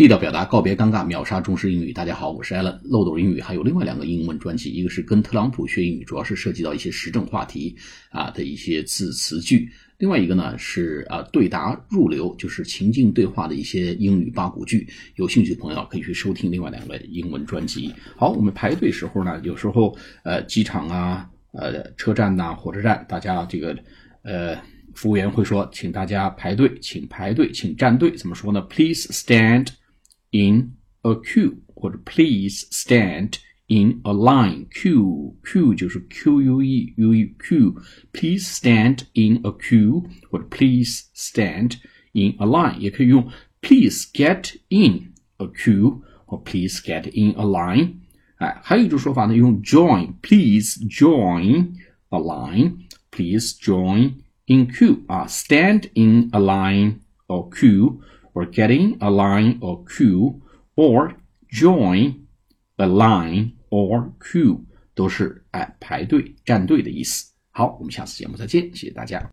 地道表达，告别尴尬，秒杀中式英语。大家好，我是 Allen。漏斗英语还有另外两个英文专辑，一个是跟特朗普学英语，主要是涉及到一些时政话题啊的一些字词句；另外一个呢是啊对答入流，就是情境对话的一些英语八股句。有兴趣的朋友可以去收听另外两个英文专辑。好，我们排队时候呢，有时候呃机场啊、呃车站呐、火车站，大家这个呃。服务员会说：“请大家排队，请排队，请站队。怎么说呢？Please stand in a queue，或者 Please stand in a line。Q，Q 就是 Q U E U E Q。Please stand in a queue，或者 Please stand in a line。也可以用 Please get in a queue，或 Please get in a line。哎，还有一种说法呢，用 join，Please join a line。Please join。in queue 啊，stand in a line or queue or get in a line or queue or join a line or queue 都是哎排队站队的意思。好，我们下次节目再见，谢谢大家。